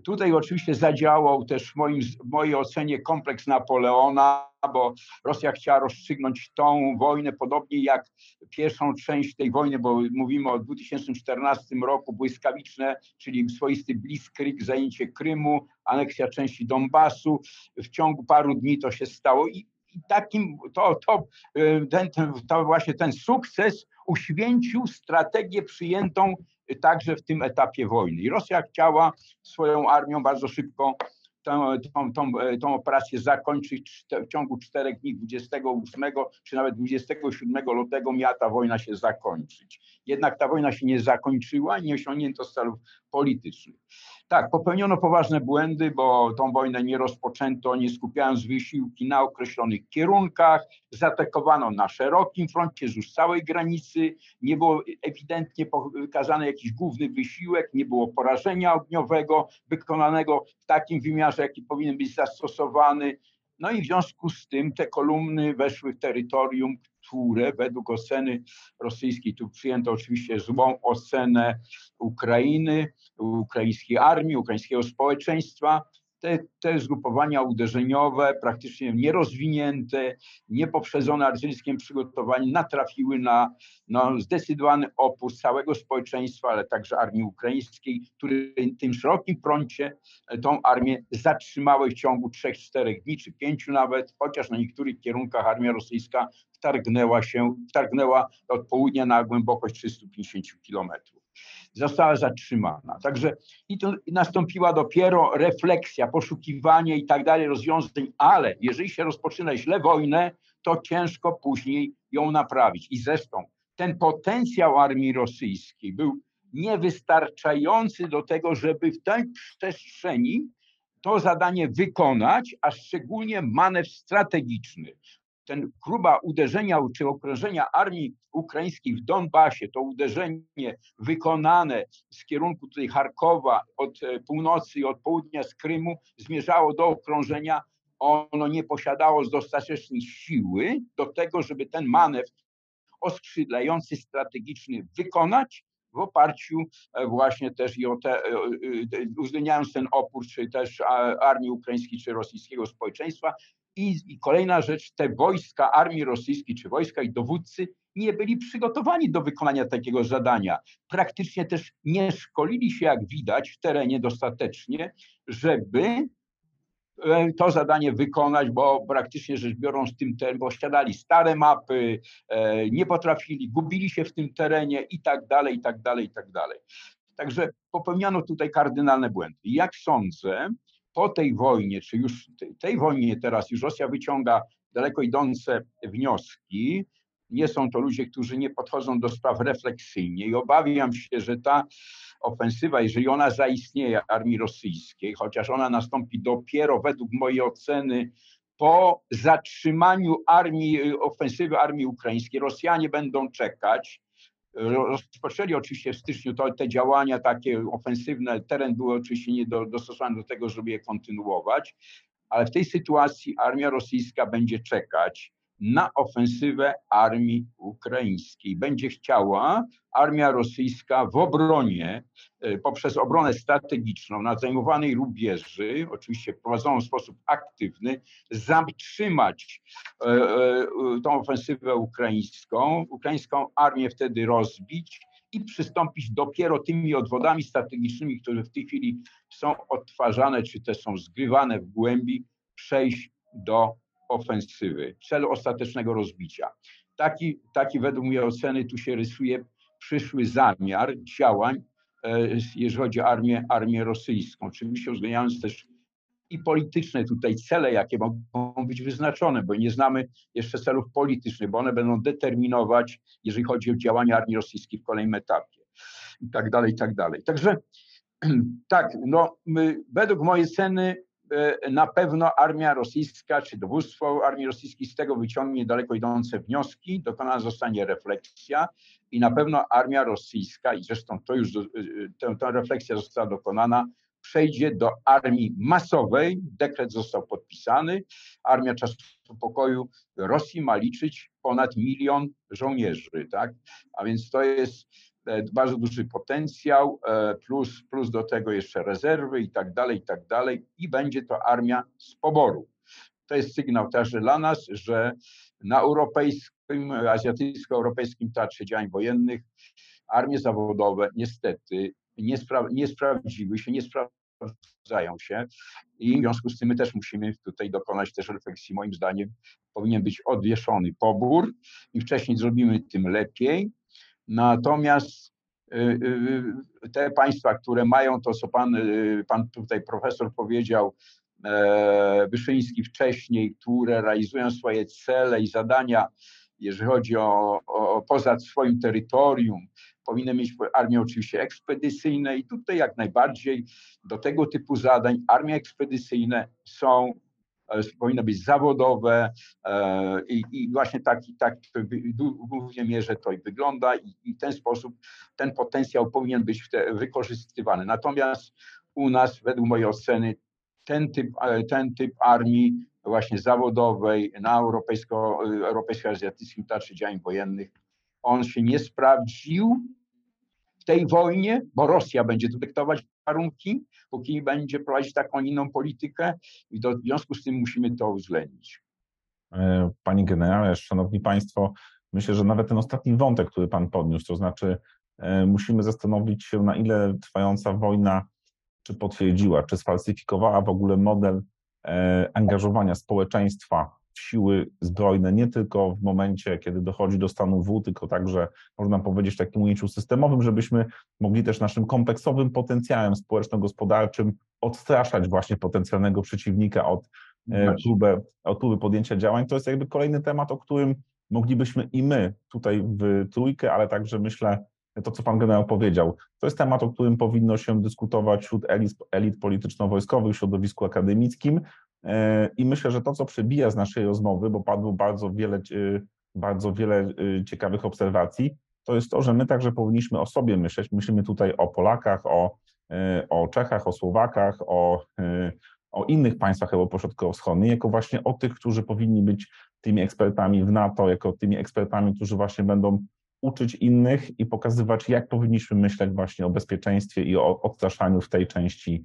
Tutaj oczywiście zadziałał też w, moim, w mojej ocenie kompleks Napoleona, bo Rosja chciała rozstrzygnąć tą wojnę, podobnie jak pierwszą część tej wojny, bo mówimy o 2014 roku, błyskawiczne, czyli swoisty blitzkrieg, zajęcie Krymu, aneksja części Donbasu. W ciągu paru dni to się stało i, takim, to, to, ten, ten, to właśnie ten sukces uświęcił strategię przyjętą także w tym etapie wojny. I Rosja chciała swoją armią bardzo szybko tą, tą, tą, tą operację zakończyć w ciągu czterech dni, 28 czy nawet 27 lutego miała ta wojna się zakończyć. Jednak ta wojna się nie zakończyła i nie osiągnięto celów politycznych. Tak, popełniono poważne błędy, bo tą wojnę nie rozpoczęto, nie skupiając wysiłki na określonych kierunkach, zaatakowano na szerokim froncie wzdłuż całej granicy, nie było ewidentnie wykazany jakiś główny wysiłek, nie było porażenia ogniowego wykonanego w takim wymiarze, jaki powinien być zastosowany. No i w związku z tym te kolumny weszły w terytorium, które według oceny rosyjskiej, tu przyjęto oczywiście złą ocenę Ukrainy, ukraińskiej armii, ukraińskiego społeczeństwa, te, te zgrupowania uderzeniowe, praktycznie nierozwinięte, niepoprzedzone artyleryjskim przygotowaniem, natrafiły na no, zdecydowany opór całego społeczeństwa, ale także armii ukraińskiej, który tym szerokim froncie tą armię zatrzymały w ciągu 3-4 dni, czy 5 nawet, chociaż na niektórych kierunkach armia rosyjska wtargnęła się, wtargnęła od południa na głębokość 350 kilometrów została zatrzymana. Także i to nastąpiła dopiero refleksja, poszukiwanie i tak dalej rozwiązań, ale jeżeli się rozpoczyna źle wojnę, to ciężko później ją naprawić. I zresztą ten potencjał armii rosyjskiej był niewystarczający do tego, żeby w tej przestrzeni to zadanie wykonać, a szczególnie manewr strategiczny ten próba uderzenia czy okrążenia armii ukraińskiej w Donbasie, to uderzenie wykonane z kierunku tutaj Charkowa od e, północy i od południa z Krymu zmierzało do okrążenia. Ono nie posiadało dostatecznej siły do tego, żeby ten manewr oskrzydlający strategiczny wykonać w oparciu e, właśnie też i o te, e, uwzględniając ten opór, czy też armii ukraińskiej, czy rosyjskiego społeczeństwa, i, I, kolejna rzecz, te wojska armii rosyjskiej, czy wojska i dowódcy nie byli przygotowani do wykonania takiego zadania. Praktycznie też nie szkolili się, jak widać, w terenie dostatecznie, żeby e, to zadanie wykonać, bo praktycznie rzecz biorąc, tym terenie posiadali stare mapy, e, nie potrafili, gubili się w tym terenie i tak dalej, i tak dalej, i tak dalej. Także popełniano tutaj kardynalne błędy. Jak sądzę, po tej wojnie, czy już tej wojnie teraz już Rosja wyciąga daleko idące wnioski. Nie są to ludzie, którzy nie podchodzą do spraw refleksyjnie i obawiam się, że ta ofensywa, jeżeli ona zaistnieje armii rosyjskiej, chociaż ona nastąpi dopiero według mojej oceny po zatrzymaniu armii, ofensywy armii ukraińskiej, Rosjanie będą czekać, Rozpoczęli oczywiście w styczniu to, te działania takie ofensywne, teren był oczywiście nie do, dostosowany do tego, żeby je kontynuować, ale w tej sytuacji armia rosyjska będzie czekać na ofensywę armii ukraińskiej. Będzie chciała armia rosyjska w obronie, e, poprzez obronę strategiczną na zajmowanej rubieży, oczywiście prowadzoną w sposób aktywny, zatrzymać e, e, tą ofensywę ukraińską, ukraińską armię wtedy rozbić i przystąpić dopiero tymi odwodami strategicznymi, które w tej chwili są odtwarzane, czy też są zgrywane w głębi, przejść do ofensywy, celu ostatecznego rozbicia. Taki, taki według mojej oceny tu się rysuje przyszły zamiar działań, e, jeżeli chodzi o armię, armię rosyjską. Oczywiście uwzględniając też i polityczne tutaj cele, jakie mogą być wyznaczone, bo nie znamy jeszcze celów politycznych, bo one będą determinować, jeżeli chodzi o działania armii rosyjskiej w kolejnym etapie i tak dalej, i tak dalej. Także [clears throat] tak, no, my, według mojej ceny na pewno armia rosyjska czy dowództwo armii rosyjskiej z tego wyciągnie daleko idące wnioski, dokonana zostanie refleksja i na pewno armia rosyjska, i zresztą to już, e, ta refleksja została dokonana, przejdzie do armii masowej. Dekret został podpisany. Armia czasu pokoju Rosji ma liczyć ponad milion żołnierzy, tak? A więc to jest E, bardzo duży potencjał, e, plus, plus do tego jeszcze rezerwy i tak dalej, i tak dalej. I będzie to armia z poboru. To jest sygnał też dla nas, że na europejskim, azjatycko-europejskim teatrze działań wojennych armie zawodowe niestety nie, spra nie sprawdziły się, nie sprawdzają się i w związku z tym my też musimy tutaj dokonać też refleksji. Moim zdaniem powinien być odwieszony pobór. Im wcześniej zrobimy, tym lepiej. Natomiast y, y, te państwa, które mają to, co pan, y, pan tutaj profesor powiedział, e, Wyszyński wcześniej, które realizują swoje cele i zadania, jeżeli chodzi o, o poza swoim terytorium, powinny mieć armię oczywiście ekspedycyjne i tutaj jak najbardziej do tego typu zadań armie ekspedycyjne są powinno być zawodowe e, i, i właśnie tak, tak w głównej mierze to wygląda i, i w ten sposób ten potencjał powinien być wykorzystywany. Natomiast u nas, według mojej oceny, ten typ, e, ten typ armii właśnie zawodowej na europejsko, europejsko-azjatyckim teatrze działań wojennych, on się nie sprawdził w tej wojnie, bo Rosja będzie tu dyktować warunki, póki będzie prowadzić taką inną politykę i do, w związku z tym musimy to uwzględnić. E, Panie generale, szanowni państwo, myślę, że nawet ten ostatni wątek, który pan podniósł, to znaczy e, musimy zastanowić się, na ile trwająca wojna czy potwierdziła, czy sfalsyfikowała w ogóle model e, angażowania społeczeństwa siły zbrojne, nie tylko w momencie, kiedy dochodzi do stanu W, tylko także, można powiedzieć, w takim ujęciu systemowym, żebyśmy mogli też naszym kompleksowym potencjałem społeczno-gospodarczym odstraszać właśnie potencjalnego przeciwnika od e, próby, od próby podjęcia działań. To jest jakby kolejny temat, o którym moglibyśmy i my tutaj w trójkę, ale także myślę, to, co pan generał powiedział, to jest temat, o którym powinno się dyskutować wśród elit, elit polityczno-wojskowych, w środowisku akademickim, I myślę, że to, co przebija z naszej rozmowy, bo padło bardzo wiele, e, bardzo wiele e, ciekawych obserwacji, to jest to, że my także powinniśmy o sobie myśleć. Myślimy tutaj o Polakach, o, o Czechach, o Słowakach, o, o innych państwach Europy Środkowo-Wschodniej, jako właśnie o tych, którzy powinni być tymi ekspertami w NATO, jako tymi ekspertami, którzy właśnie będą uczyć innych i pokazywać, jak powinniśmy myśleć właśnie o bezpieczeństwie i o odstraszaniu w tej części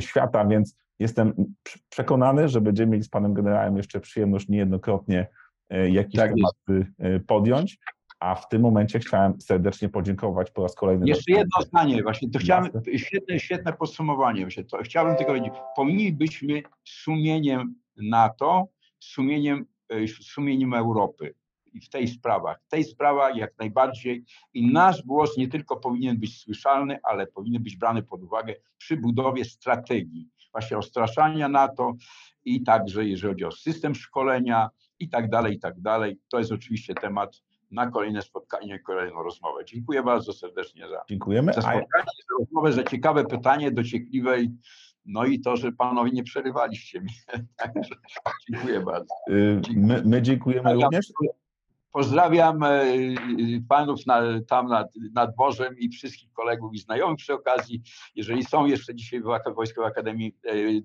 świata, więc Jestem przekonany, że będziemy mieli z panem generałem jeszcze przyjemność niejednokrotnie e, jakiś tak temat e, podjąć. A w tym momencie chciałem serdecznie podziękować po raz kolejny. Jeszcze jedno zdanie, właśnie to chciałem, świetne, świetne podsumowanie. To, chciałbym tylko powiedzieć, powinniśmy sumieniem NATO, sumieniem, e, sumieniem Europy i w tej sprawach. W tej sprawach jak najbardziej i nasz głos nie tylko powinien być słyszalny, ale powinien być brany pod uwagę przy budowie strategii właśnie ostraszania NATO i także jeżeli chodzi o system szkolenia i tak dalej, i tak dalej. To jest oczywiście temat na kolejne spotkanie, kolejną rozmowę. Dziękuję bardzo serdecznie za, Dziękujemy. za spotkanie, za rozmowę, za ciekawe pytanie, dociekliwe i no i to, że panowie nie przerywaliście mnie. [laughs] Także dziękuję bardzo. Y, my, my dziękujemy również. Pozdrawiam e, panów na, tam nad, nad morzem i wszystkich kolegów i znajomych przy okazji. Jeżeli są jeszcze dzisiaj w Wojskowej Akademii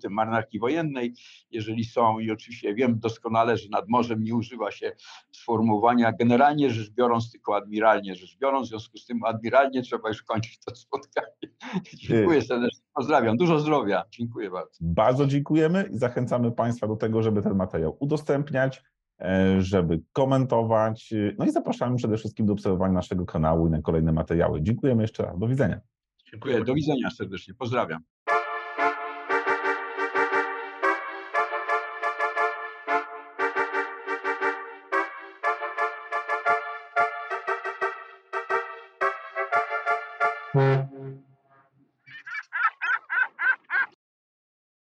e, Marynarki Wojennej, jeżeli są i oczywiście wiem doskonale, że nad morzem nie używa się sformułowania generalnie rzecz biorąc, tylko admiralnie rzecz biorąc. W związku z tym admiralnie trzeba już kończyć to spotkanie. [laughs] Dziękuję serdecznie. Pozdrawiam. Dużo zdrowia. Dziękuję bardzo. Bardzo dziękujemy i zachęcamy Państwa do tego, żeby ten materiał udostępniać E, żeby komentować. No i zapraszamy przede wszystkim do obserwowania naszego kanału i na kolejne materiały. Dziękujemy jeszcze raz. Do widzenia. Dziękuję. Do widzenia serdecznie. Pozdrawiam.